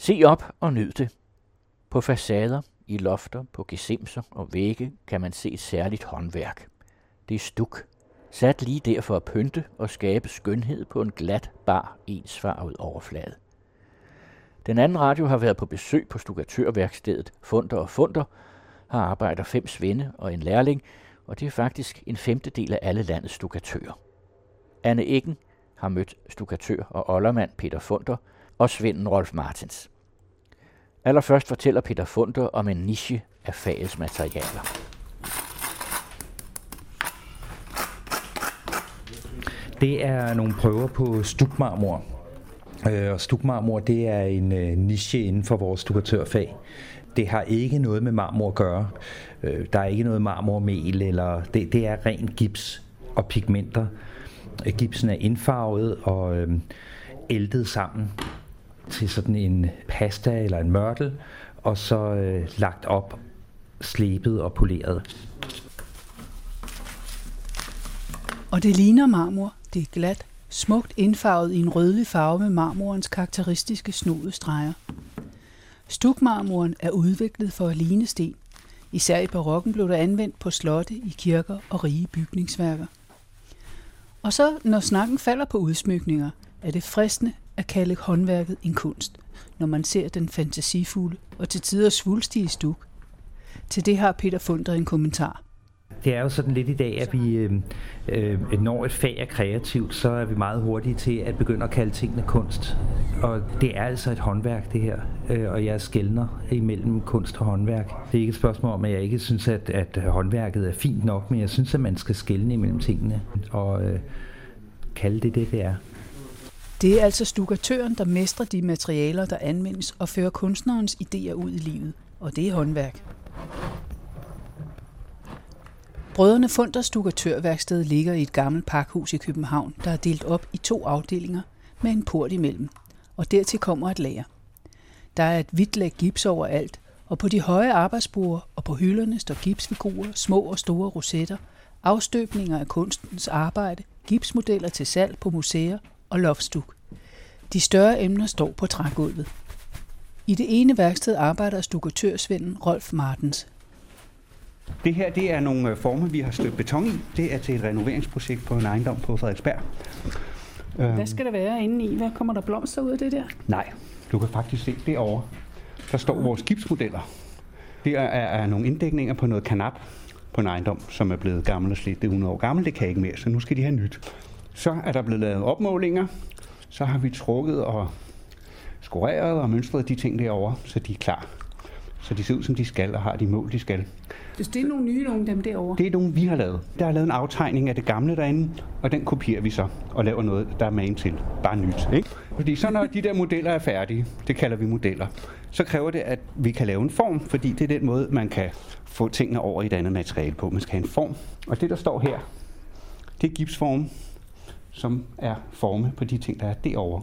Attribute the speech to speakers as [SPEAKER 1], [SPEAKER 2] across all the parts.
[SPEAKER 1] Se op og nyd det. På facader, i lofter, på gesimser og vægge kan man se et særligt håndværk. Det er stuk, sat lige der for at pynte og skabe skønhed på en glat, bar, ensfarvet overflade. Den anden radio har været på besøg på stukatørværkstedet Funder og Funder, har arbejder fem svende og en lærling, og det er faktisk en femtedel af alle landets stukatører. Anne Eggen har mødt stukatør og oldermand Peter Funder og svenden Rolf Martins. Allerførst fortæller Peter Funder om en niche af fagets materialer.
[SPEAKER 2] Det er nogle prøver på stukmarmor. Øh, og stukmarmor, det er en øh, niche inden for vores stukatørfag. Det har ikke noget med marmor at gøre. Øh, der er ikke noget marmormel, eller det, det er ren gips og pigmenter. Gipsen er indfarvet og eltet sammen til sådan en pasta eller en mørtel, og så øh, lagt op, slebet og poleret.
[SPEAKER 3] Og det ligner marmor. Det er glat, smukt indfarvet i en rødlig farve med marmorens karakteristiske snudestreger. Stukmarmoren er udviklet for at ligne sten. Især i barokken blev det anvendt på slotte, i kirker og rige bygningsværker. Og så, når snakken falder på udsmykninger, er det fristende at kalde håndværket en kunst, når man ser den fantasifulde og til tider svulstige stuk. Til det har Peter Funder en kommentar –
[SPEAKER 2] det er jo sådan lidt i dag, at vi, øh, øh når et fag er kreativt, så er vi meget hurtige til at begynde at kalde tingene kunst. Og det er altså et håndværk, det her. Øh, og jeg skældner imellem kunst og håndværk. Det er ikke et spørgsmål om, at jeg ikke synes, at, at håndværket er fint nok, men jeg synes, at man skal skælne imellem tingene og øh, kalde det det, det er.
[SPEAKER 3] Det er altså stukatøren, der mestrer de materialer, der anvendes og fører kunstnerens idéer ud i livet. Og det er håndværk. Brødrene Funder Stukatørværksted ligger i et gammelt pakhus i København, der er delt op i to afdelinger med en port imellem, og dertil kommer et lager. Der er et hvidt lag gips overalt, og på de høje arbejdsborde og på hylderne står gipsfigurer, små og store rosetter, afstøbninger af kunstens arbejde, gipsmodeller til salg på museer og loftstuk. De større emner står på trægulvet. I det ene værksted arbejder stukatørsvenden Rolf Martens.
[SPEAKER 4] Det her det er nogle øh, former, vi har støbt beton i. Det er til et renoveringsprojekt på en ejendom på Frederiksberg.
[SPEAKER 3] Hvad skal der være inde i? Hvad kommer der blomster ud af det der?
[SPEAKER 4] Nej, du kan faktisk se derovre. Der står vores skibsmodeller. Det er, er nogle inddækninger på noget kanap på en ejendom, som er blevet gammel og slidt. Det er 100 år gammel, det kan ikke mere, så nu skal de have nyt. Så er der blevet lavet opmålinger. Så har vi trukket og skoreret og mønstret de ting derovre, så de er klar. Så de ser ud, som de skal, og har de mål, de skal.
[SPEAKER 3] Så det er nogle nye nogle dem derovre?
[SPEAKER 4] Det er nogle, vi har lavet. Der er lavet en aftegning af det gamle derinde, og den kopierer vi så og laver noget, der er magen til. Bare nyt. Ikke? Fordi så når de der modeller er færdige, det kalder vi modeller, så kræver det, at vi kan lave en form, fordi det er den måde, man kan få tingene over i et andet materiale på. Man skal have en form. Og det, der står her, det er gipsform, som er formet på de ting, der er derovre.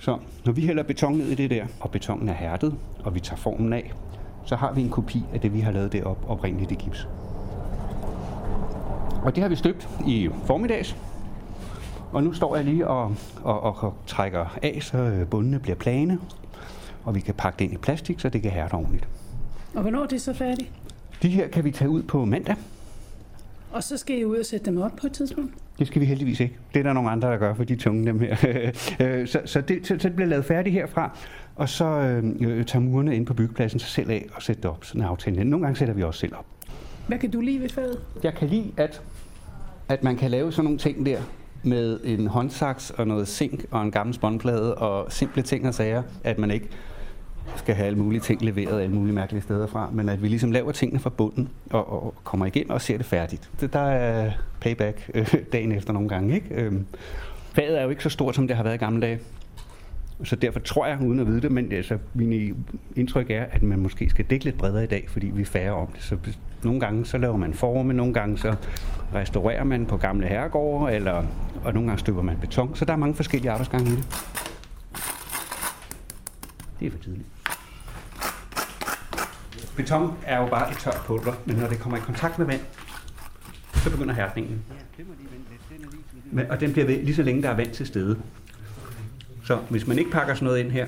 [SPEAKER 4] Så når vi hælder beton ned i det der, og betonen er hærdet, og vi tager formen af, så har vi en kopi af det, vi har lavet derop oprindeligt i gips. Og det har vi støbt i formiddags. Og nu står jeg lige og, og, og, og trækker af, så bundene bliver plane. Og vi kan pakke det ind i plastik, så det kan hærde ordentligt.
[SPEAKER 3] Og hvornår er det så færdigt?
[SPEAKER 4] De her kan vi tage ud på mandag.
[SPEAKER 3] Og så skal I ud og sætte dem op på et tidspunkt?
[SPEAKER 4] Det skal vi heldigvis ikke. Det er der nogle andre, der gør, for de tunge dem her. Øh, så, så, det, så, så det bliver lavet færdigt herfra, og så øh, tager murene ind på byggepladsen sig selv af og sætter det op. Sådan en aftale. Nogle gange sætter vi også selv op.
[SPEAKER 3] Hvad kan du lide ved faget?
[SPEAKER 4] Jeg kan lide, at, at man kan lave sådan nogle ting der med en håndsaks og noget zink og en gammel spåndplade og simple ting og sager, at man ikke skal have alle mulige ting leveret alle mulige mærkelige steder fra, men at vi ligesom laver tingene fra bunden og, og kommer igen og ser det færdigt. Det, der er payback øh, dagen efter nogle gange. Ikke? Øh, faget er jo ikke så stort, som det har været i gamle dage. Så derfor tror jeg, uden at vide det, men altså, min indtryk er, at man måske skal dække lidt bredere i dag, fordi vi er færre om det. Så nogle gange så laver man forme, nogle gange så restaurerer man på gamle herregårde, eller, og nogle gange støber man beton. Så der er mange forskellige arbejdsgange i det. Det er for tidligt. Beton er jo bare et tørt pulver, men når det kommer i kontakt med vand, så begynder hærdningen. Men, og den bliver ved, lige så længe der er vand til stede. Så hvis man ikke pakker sådan noget ind her,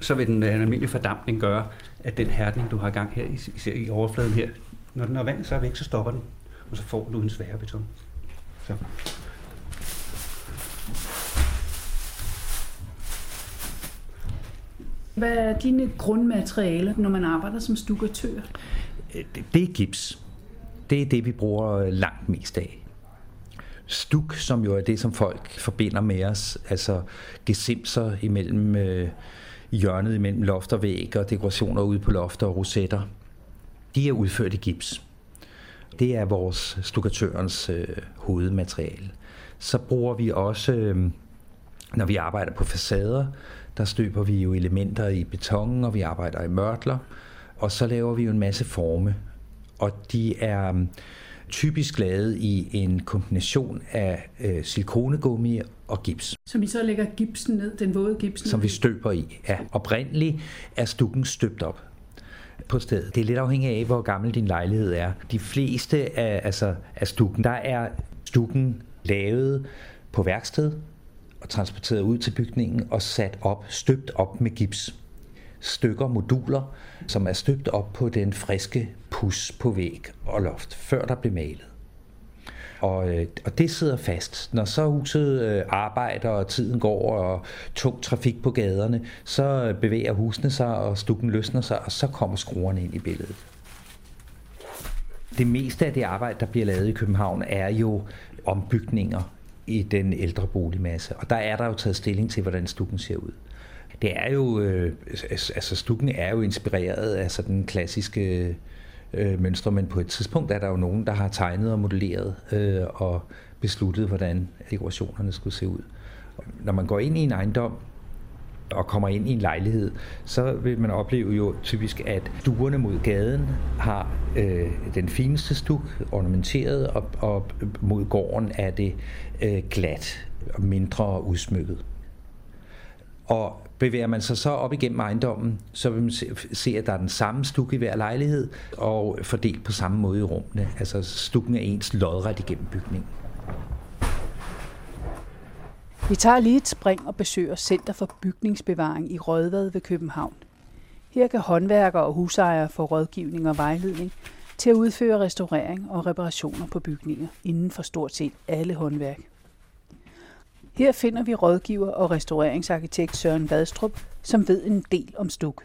[SPEAKER 4] så vil den, en almindelig fordampning gøre, at den hærdning, du har i gang her, især i overfladen her, når den er vand så er væk, så stopper den, og så får du en sværere beton. Så.
[SPEAKER 3] Hvad er dine grundmaterialer, når man arbejder som stukatør?
[SPEAKER 2] Øh, det er gips. Det er det, vi bruger øh, langt mest af. Stuk, som jo er det, som folk forbinder med os, altså gesimser imellem øh, hjørnet imellem loft og væg og dekorationer ude på lofter og rosetter, de er udført i gips. Det er vores stukatørens øh, hovedmateriale. Så bruger vi også, øh, når vi arbejder på facader, der støber vi jo elementer i beton, og vi arbejder i mørtler, og så laver vi jo en masse forme. Og de er øh, typisk lavet i en kombination af øh, silikonegummi og gips.
[SPEAKER 3] Som vi så lægger gipsen ned, den våde gips
[SPEAKER 2] Som vi støber i, ja. Oprindeligt er stukken støbt op på stedet. Det er lidt afhængigt af, hvor gammel din lejlighed er. De fleste af, altså, af stukken, der er stukken lavet på værksted og transporteret ud til bygningen og sat op, støbt op med gips. Stykker, moduler, som er støbt op på den friske pus på væg og loft, før der blev malet. Og, øh, og det sidder fast. Når så huset øh, arbejder, og tiden går, og tung trafik på gaderne, så bevæger husene sig, og stukken løsner sig, og så kommer skruerne ind i billedet. Det meste af det arbejde, der bliver lavet i København, er jo ombygninger i den ældre boligmasse. Og der er der jo taget stilling til, hvordan stukken ser ud. Det er jo, øh, altså, altså, altså stukken er jo inspireret af sådan den klassiske øh, mønstre, men på et tidspunkt er der jo nogen, der har tegnet og modelleret øh, og besluttet, hvordan dekorationerne skulle se ud. Når man går ind i en ejendom, og kommer ind i en lejlighed, så vil man opleve jo typisk, at stuerne mod gaden har øh, den fineste stuk, ornamenteret, og, og mod gården er det øh, glat og mindre udsmykket. Og bevæger man sig så op igennem ejendommen, så vil man se, at der er den samme stuk i hver lejlighed, og fordelt på samme måde i rummene. Altså stukken er ens lodret igennem bygningen.
[SPEAKER 3] Vi tager lige et spring og besøger Center for Bygningsbevaring i Rødvad ved København. Her kan håndværkere og husejere få rådgivning og vejledning til at udføre restaurering og reparationer på bygninger inden for stort set alle håndværk. Her finder vi rådgiver og restaureringsarkitekt Søren Vadstrup, som ved en del om stuk.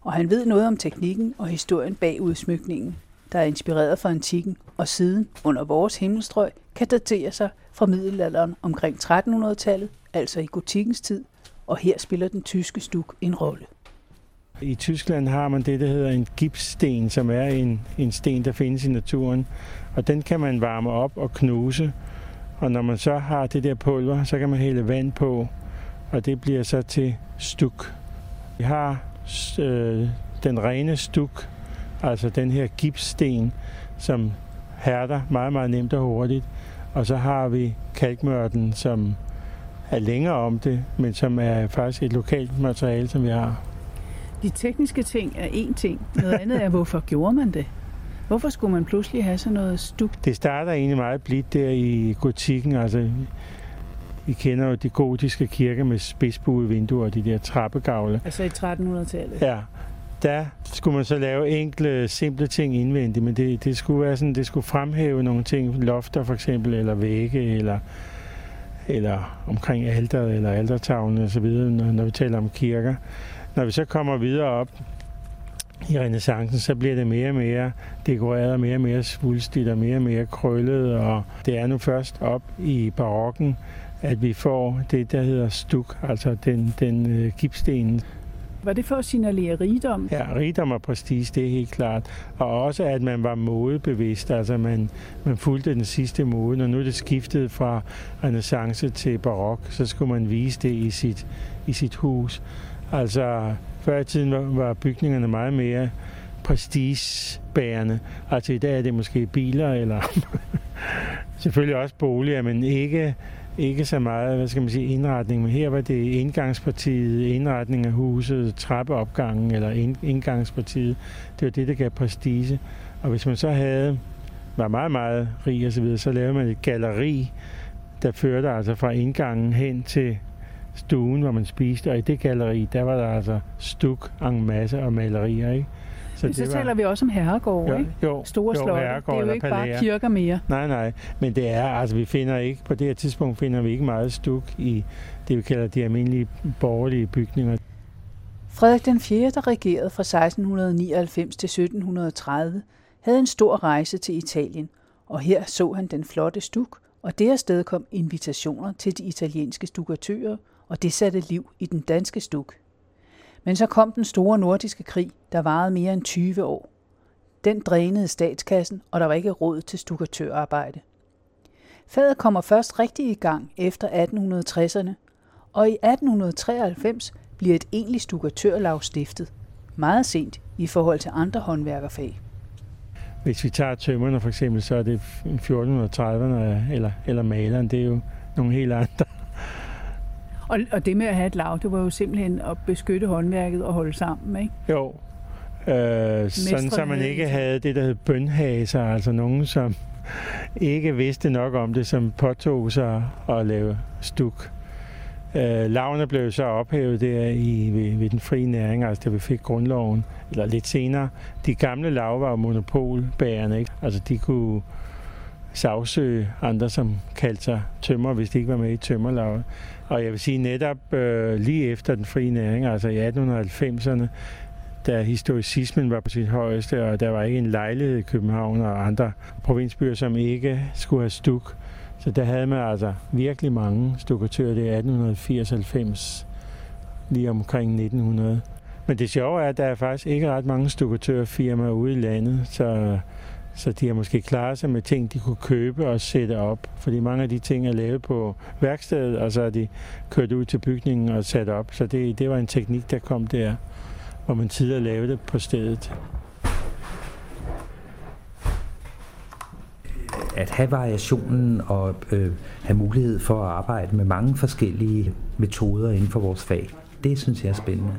[SPEAKER 3] Og han ved noget om teknikken og historien bag udsmykningen, der er inspireret fra antikken og siden under vores himmelstrøg kan datere sig fra middelalderen omkring 1300-tallet, altså i gotikkens tid, og her spiller den tyske stuk en rolle.
[SPEAKER 5] I Tyskland har man det, der hedder en gipssten, som er en, en sten, der findes i naturen. Og den kan man varme op og knuse, og når man så har det der pulver, så kan man hælde vand på, og det bliver så til stuk. Vi har øh, den rene stuk, altså den her gipssten, som hærder meget, meget nemt og hurtigt. Og så har vi kalkmørten, som er længere om det, men som er faktisk et lokalt materiale, som vi har.
[SPEAKER 3] De tekniske ting er én ting. Noget andet er, hvorfor gjorde man det? Hvorfor skulle man pludselig have sådan noget stuk?
[SPEAKER 5] Det starter egentlig meget blidt der i gotikken. Altså, vi kender jo de gotiske kirker med spidsbuede vinduer og de der trappegavle.
[SPEAKER 3] Altså i 1300-tallet?
[SPEAKER 5] Ja. Der skulle man så lave enkle, simple ting indvendigt, men det, det skulle være sådan, det skulle fremhæve nogle ting, lofter for eksempel, eller vægge, eller, eller omkring alteret, eller altertavlen og så videre, når, når vi taler om kirker. Når vi så kommer videre op i renaissancen, så bliver det mere og mere dekoreret og mere og mere svulstigt og mere og mere krøllet. Og det er nu først op i barokken, at vi får det, der hedder stuk, altså den, den øh, gipsten,
[SPEAKER 3] var det for at signalere rigdom?
[SPEAKER 5] Ja, rigdom og prestige, det er helt klart. Og også, at man var modebevidst, altså man, man fulgte den sidste mode. Når nu det skiftede fra renaissance til barok, så skulle man vise det i sit, i sit hus. Altså, før i tiden var, var bygningerne meget mere prestigebærende. Altså i dag er det måske biler, eller selvfølgelig også boliger, men ikke, ikke så meget, hvad skal man sige, indretning. Men her var det indgangspartiet, indretning af huset, trappeopgangen eller indgangspartiet. Det var det, der gav prestige. Og hvis man så havde, var meget, meget rig og så videre, så lavede man et galleri, der førte altså fra indgangen hen til stuen, hvor man spiste, og i det galleri, der var der altså stuk en masse og malerier, ikke?
[SPEAKER 3] Så, men så det var... taler vi også om herregård,
[SPEAKER 5] jo,
[SPEAKER 3] ikke?
[SPEAKER 5] Jo,
[SPEAKER 3] Store
[SPEAKER 5] jo,
[SPEAKER 3] slotte. Det er jo ikke bare kirker mere.
[SPEAKER 5] Nej, nej. Men det er, altså vi finder ikke, på det her tidspunkt finder vi ikke meget stuk i det, vi kalder de almindelige borgerlige bygninger.
[SPEAKER 3] Frederik den 4., der regerede fra 1699 til 1730, havde en stor rejse til Italien, og her så han den flotte stuk, og det sted kom invitationer til de italienske stukatører, og det satte liv i den danske stuk. Men så kom den store nordiske krig, der varede mere end 20 år. Den drænede statskassen, og der var ikke råd til stukatørarbejde. Faget kommer først rigtig i gang efter 1860'erne, og i 1893 bliver et egentligt stukatørlag stiftet. Meget sent i forhold til andre håndværkerfag.
[SPEAKER 5] Hvis vi tager tømmerne for eksempel, så er det 1430'erne, eller, eller maleren, det er jo nogle helt andre.
[SPEAKER 3] Og, og det med at have et lav, det var jo simpelthen at beskytte håndværket og holde sammen, ikke?
[SPEAKER 5] Jo. Øh, sådan så man ikke havde det, der hed bønhaser, altså nogen, som ikke vidste nok om det, som påtog sig at lave stuk. Øh, lavene blev så ophævet der i, ved, ved den frie næring, altså da vi fik grundloven, eller lidt senere. De gamle lav var monopolbærende, ikke? Altså de kunne sagsøge andre, som kaldte sig tømmer, hvis de ikke var med i tømmerlaget. Og jeg vil sige netop øh, lige efter den frie næring, altså i 1890'erne, da historicismen var på sit højeste, og der var ikke en lejlighed i København og andre provinsbyer, som ikke skulle have stuk. Så der havde man altså virkelig mange stukatører i 1880-90, lige omkring 1900. Men det sjove er, at der er faktisk ikke ret mange stukatørfirmaer ude i landet, så så de har måske klaret sig med ting, de kunne købe og sætte op. Fordi mange af de ting er lavet på værkstedet, og så er de kørt ud til bygningen og sat op. Så det, det var en teknik, der kom der, hvor man tidligere lavede det på stedet.
[SPEAKER 2] At have variationen og øh, have mulighed for at arbejde med mange forskellige metoder inden for vores fag, det synes jeg er spændende.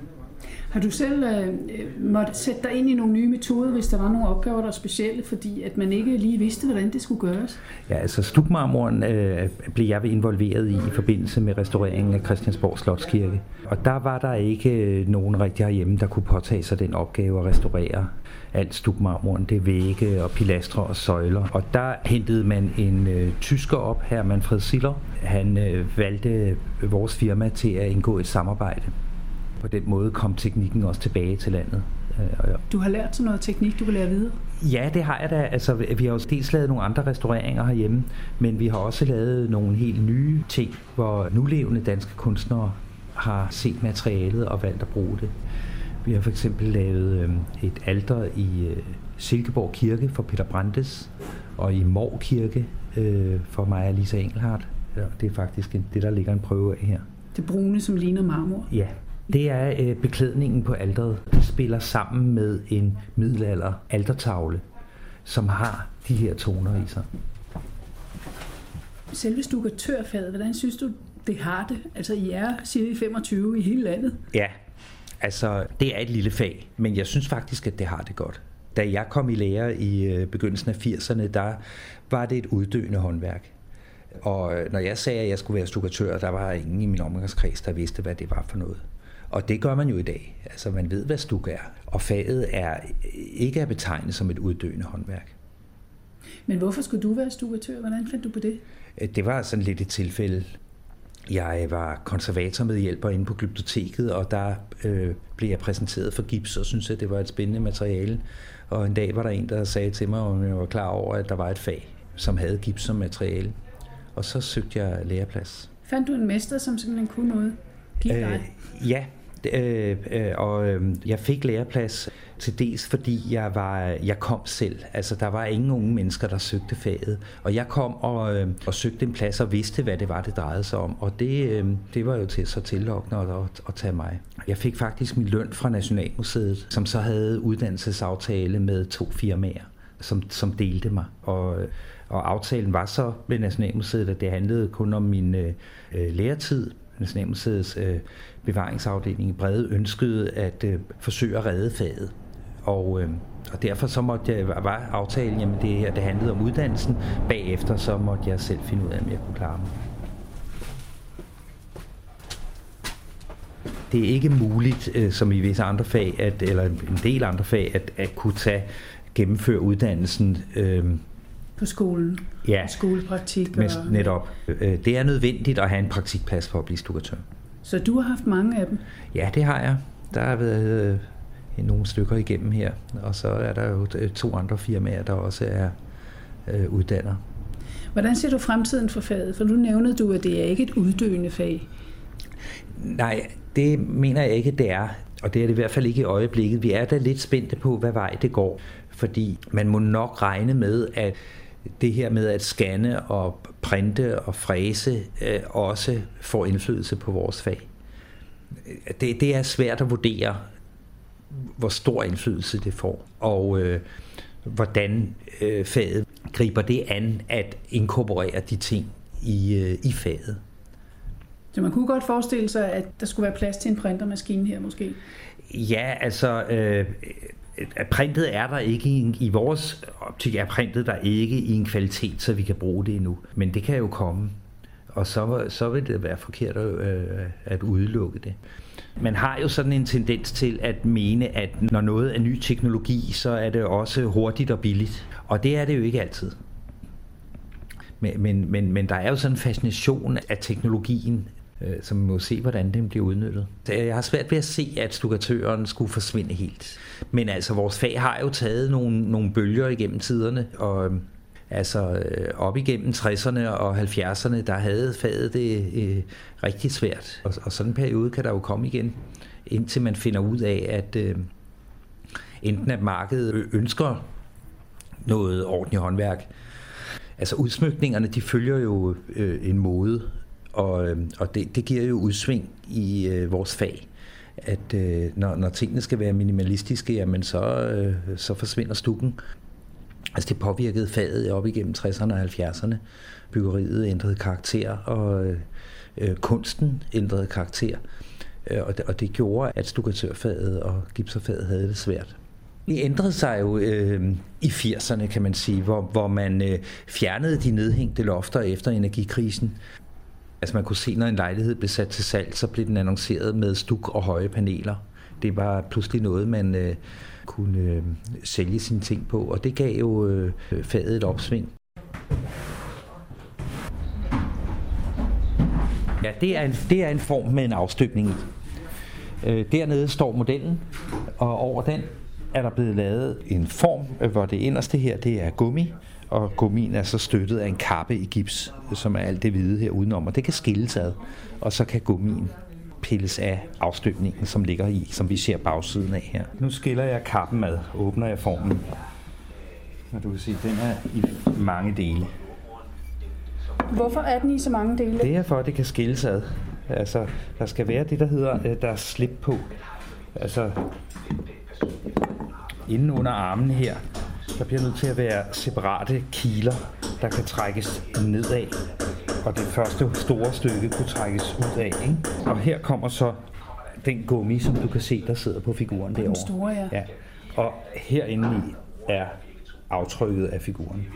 [SPEAKER 3] Har du selv øh, øh, måtte sætte dig ind i nogle nye metoder, hvis der var nogle opgaver, der var specielle, fordi at man ikke lige vidste, hvordan det skulle gøres?
[SPEAKER 2] Ja, altså stukmarmoren øh, blev jeg involveret i i forbindelse med restaureringen af Christiansborg Slotskirke. Og der var der ikke øh, nogen rigtig herhjemme, der kunne påtage sig den opgave at restaurere alt stukmarmoren. Det er vægge og pilastre og søjler. Og der hentede man en øh, tysker op, her Manfred Siller. Han øh, valgte vores firma til at indgå et samarbejde på den måde kom teknikken også tilbage til landet.
[SPEAKER 3] Øh, du har lært sådan noget teknik, du vil lære videre?
[SPEAKER 2] Ja, det har jeg da. Altså, vi har jo dels lavet nogle andre restaureringer herhjemme, men vi har også lavet nogle helt nye ting, hvor nulevende danske kunstnere har set materialet og valgt at bruge det. Vi har for eksempel lavet øh, et alter i øh, Silkeborg Kirke for Peter Brandes, og i Mor Kirke øh, for Maja Lisa Engelhardt. Det er faktisk det, der ligger en prøve af her.
[SPEAKER 3] Det brune, som ligner marmor?
[SPEAKER 2] Ja, det er øh, beklædningen på alderet. Det spiller sammen med en middelalder altertavle, som har de her toner i sig.
[SPEAKER 3] Selve stukatørfaget, hvordan synes du, det har det? Altså, I er, I, 25 i hele landet.
[SPEAKER 2] Ja, altså, det er et lille fag, men jeg synes faktisk, at det har det godt. Da jeg kom i lære i øh, begyndelsen af 80'erne, der var det et uddøende håndværk. Og øh, når jeg sagde, at jeg skulle være stukatør, der var ingen i min omgangskreds, der vidste, hvad det var for noget. Og det gør man jo i dag. Altså man ved, hvad stuk er. Og faget er ikke at betegne som et uddøende håndværk.
[SPEAKER 3] Men hvorfor skulle du være stukatør? Hvordan fandt du på det?
[SPEAKER 2] Øh, det var sådan lidt et tilfælde. Jeg var konservator med hjælper inde på glyptoteket, og der øh, blev jeg præsenteret for gips, og syntes, at det var et spændende materiale. Og en dag var der en, der sagde til mig, om jeg var klar over, at der var et fag, som havde gips som materiale. Og så søgte jeg læreplads.
[SPEAKER 3] Fandt du en mester, som simpelthen kunne noget? Dig?
[SPEAKER 2] Øh, ja, Øh, øh, og øh, jeg fik læreplads til dels fordi jeg var jeg kom selv. Altså der var ingen unge mennesker der søgte faget, og jeg kom og, øh, og søgte en plads og vidste hvad det var det drejede sig om, og det øh, det var jo til så tillokkende at, at, at tage mig. Jeg fik faktisk min løn fra Nationalmuseet, som så havde uddannelsesaftale med to firmaer, som som delte mig og og aftalen var så med Nationalmuseet, at det handlede kun om min øh, øh læretid, Nationalmuseets øh, bevaringsafdeling i Brede ønskede at øh, forsøge at redde faget. Og, øh, og derfor så måtte jeg, var aftalen, jamen det her, det handlede om uddannelsen. Bagefter så måtte jeg selv finde ud af, om jeg kunne klare mig. Det er ikke muligt, øh, som i visse andre fag, at, eller en del andre fag, at, at kunne tage gennemføre uddannelsen øh,
[SPEAKER 3] på skolen.
[SPEAKER 2] Ja,
[SPEAKER 3] skolepraktik.
[SPEAKER 2] Og... netop. Øh, det er nødvendigt at have en praktikplads for at blive stukatør.
[SPEAKER 3] Så du har haft mange af dem?
[SPEAKER 2] Ja, det har jeg. Der har været øh, nogle stykker igennem her, og så er der jo øh, to andre firmaer, der også er øh, uddanner.
[SPEAKER 3] Hvordan ser du fremtiden for faget? For nu nævnede du, at det er ikke et uddøende fag.
[SPEAKER 2] Nej, det mener jeg ikke, det er. Og det er det i hvert fald ikke i øjeblikket. Vi er da lidt spændte på, hvad vej det går. Fordi man må nok regne med, at det her med at scanne og printe og fræse øh, også får indflydelse på vores fag. Det, det er svært at vurdere, hvor stor indflydelse det får, og øh, hvordan øh, faget griber det an at inkorporere de ting i, øh, i faget.
[SPEAKER 3] Så man kunne godt forestille sig, at der skulle være plads til en printermaskine her måske?
[SPEAKER 2] Ja, altså øh, printet er der ikke i, i vores optik er printet der ikke i en kvalitet, så vi kan bruge det endnu. Men det kan jo komme, og så, så vil det være forkert at, øh, at udelukke det. Man har jo sådan en tendens til at mene, at når noget er ny teknologi, så er det også hurtigt og billigt. Og det er det jo ikke altid. Men, men, men, men der er jo sådan en fascination af teknologien, Øh, så man må se, hvordan den bliver udnyttet. Jeg har svært ved at se, at stukatøren skulle forsvinde helt. Men altså, vores fag har jo taget nogle, nogle bølger igennem tiderne, og øhm, altså øh, op igennem 60'erne og 70'erne, der havde faget det øh, rigtig svært. Og, og sådan en periode kan der jo komme igen, indtil man finder ud af, at øh, enten at markedet ønsker noget ordentligt håndværk, Altså udsmykningerne, de følger jo øh, en mode, og, øhm, og det, det giver jo udsving i øh, vores fag at øh, når, når tingene skal være minimalistiske, jamen så, øh, så forsvinder stukken. Altså det påvirkede faget op igennem 60'erne og 70'erne. Byggeriet ændrede karakter, og øh, øh, kunsten ændrede karakter. Øh, og, det, og det gjorde, at stukatørfaget og gipserfaget havde det svært. Det ændrede sig jo øh, i 80'erne, kan man sige, hvor, hvor man øh, fjernede de nedhængte lofter efter energikrisen. Altså man kunne se, når en lejlighed blev sat til salg, så blev den annonceret med stuk og høje paneler. Det var pludselig noget, man øh, kunne øh, sælge sine ting på, og det gav jo øh, faget et opsving. Ja, det er en, det er en form med en afstøbning i. Øh, dernede står modellen, og over den er der blevet lavet en form, hvor det inderste her det er gummi, og gummien er så støttet af en kappe i gips, som er alt det hvide her udenom, og det kan skilles ad, og så kan gummien pilles af afstøbningen, som ligger i, som vi ser bagsiden af her. Nu skiller jeg kappen ad, åbner jeg formen, og du kan se, den er i mange dele.
[SPEAKER 3] Hvorfor er den i så mange dele?
[SPEAKER 2] Det er for, at det kan skilles ad. Altså, der skal være det, der hedder, øh, der er slip på. Altså, inden under armen her, der bliver nødt til at være separate kiler, der kan trækkes nedad. Og det første store stykke kunne trækkes ud af. Ikke? Og her kommer så den gummi, som du kan se, der sidder på figuren derovre. Den
[SPEAKER 3] store, ja.
[SPEAKER 2] ja. Og herinde i er aftrykket af figuren.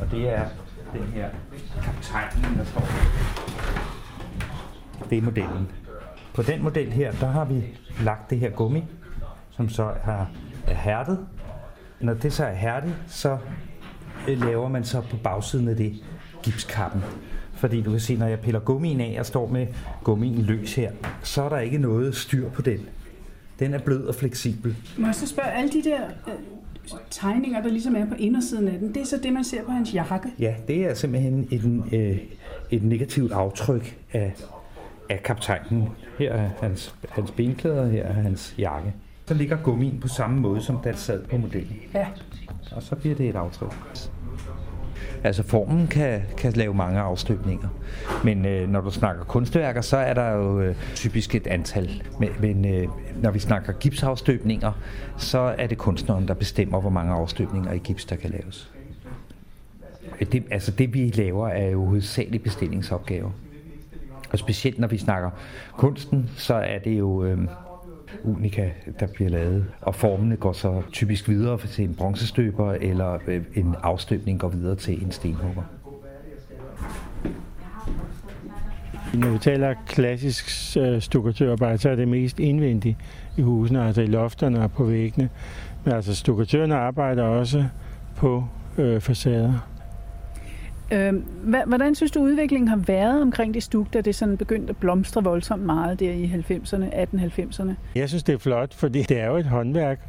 [SPEAKER 2] Og det er den her kaptajnen, der står Det er modellen. På den model her, der har vi lagt det her gummi, som så er hærdet, når det så er hærdigt, så øh, laver man så på bagsiden af det gipskappen. Fordi du kan se, når jeg piller gummien af og står med gummien løs her, så er der ikke noget styr på den. Den er blød og fleksibel.
[SPEAKER 3] Må jeg så spørge, alle de der øh, tegninger, der ligesom er på indersiden af den, det er så det, man ser på hans jakke?
[SPEAKER 2] Ja, det er simpelthen et, øh, et negativt aftryk af, af kaptajnen. Her er hans, hans benklæder, her er hans jakke så ligger gummien på samme måde, som den sad på modellen.
[SPEAKER 3] Ja.
[SPEAKER 2] Og så bliver det et aftryk. Altså formen kan, kan lave mange afstøbninger. Men øh, når du snakker kunstværker, så er der jo øh, typisk et antal. Men, men øh, når vi snakker gipsafstøbninger, så er det kunstneren, der bestemmer, hvor mange afstøbninger i gips, der kan laves. Det, altså det vi laver er jo hovedsageligt bestillingsopgaver. Og specielt når vi snakker kunsten, så er det jo... Øh, unika, der bliver lavet. Og formene går så typisk videre til en bronzestøber, eller øh, en afstøbning går videre til en stenhugger.
[SPEAKER 5] Når vi taler klassisk øh, så er det mest indvendigt i husene, altså i lofterne og på væggene. Men altså stukatørerne arbejder også på øh, facader.
[SPEAKER 3] Øh, hvordan synes du, udviklingen har været omkring det stuk, da det sådan begyndte at blomstre voldsomt meget der i 90'erne, 1890'erne?
[SPEAKER 5] Jeg synes, det er flot, fordi det er jo et håndværk.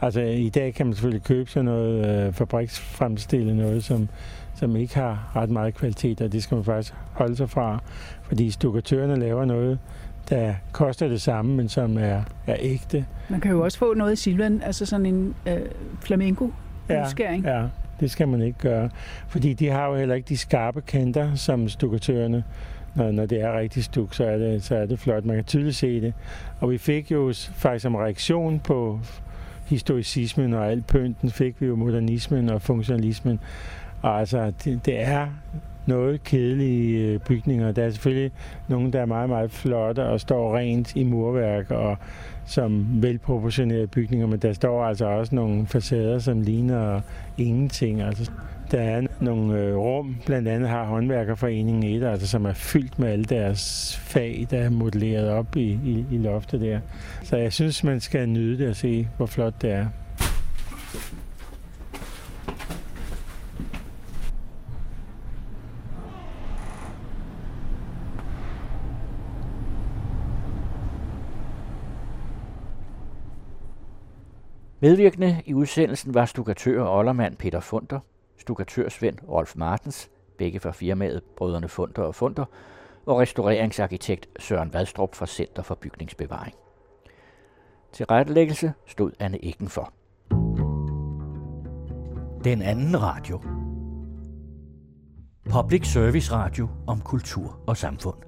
[SPEAKER 5] Altså, i dag kan man selvfølgelig købe sådan noget øh, fabriksfremstillet noget, som, som ikke har ret meget kvalitet, og det skal man faktisk holde sig fra, fordi stukatørerne laver noget, der koster det samme, men som er, er ægte.
[SPEAKER 3] Man kan jo også få noget i silvan, altså sådan en øh, flamenco udskæring.
[SPEAKER 5] Ja, ja, det skal man ikke gøre. Fordi de har jo heller ikke de skarpe kanter, som stukatørerne. Når, når det er rigtig stuk, så er det, så er det flot. Man kan tydeligt se det. Og vi fik jo faktisk som reaktion på historicismen og alt pynten, fik vi jo modernismen og funktionalismen. Og altså, det, det er noget kedelige øh, bygninger. Der er selvfølgelig nogle, der er meget, meget flotte og står rent i murværk og som velproportionerede bygninger, men der står altså også nogle facader, som ligner ingenting. Altså, der er nogle øh, rum, blandt andet har håndværkerforeningen et, altså, som er fyldt med alle deres fag, der er modelleret op i, i, i loftet der. Så jeg synes, man skal nyde det og se, hvor flot det er.
[SPEAKER 1] Medvirkende i udsendelsen var stukatør og oldermand Peter Funder, stukatørsvend Rolf Martens, begge fra firmaet Brødrene Funder og Funder, og restaureringsarkitekt Søren Vadstrup fra Center for Bygningsbevaring. Til rettelæggelse stod Anne Eggen for. Den anden radio. Public Service Radio om kultur og samfund.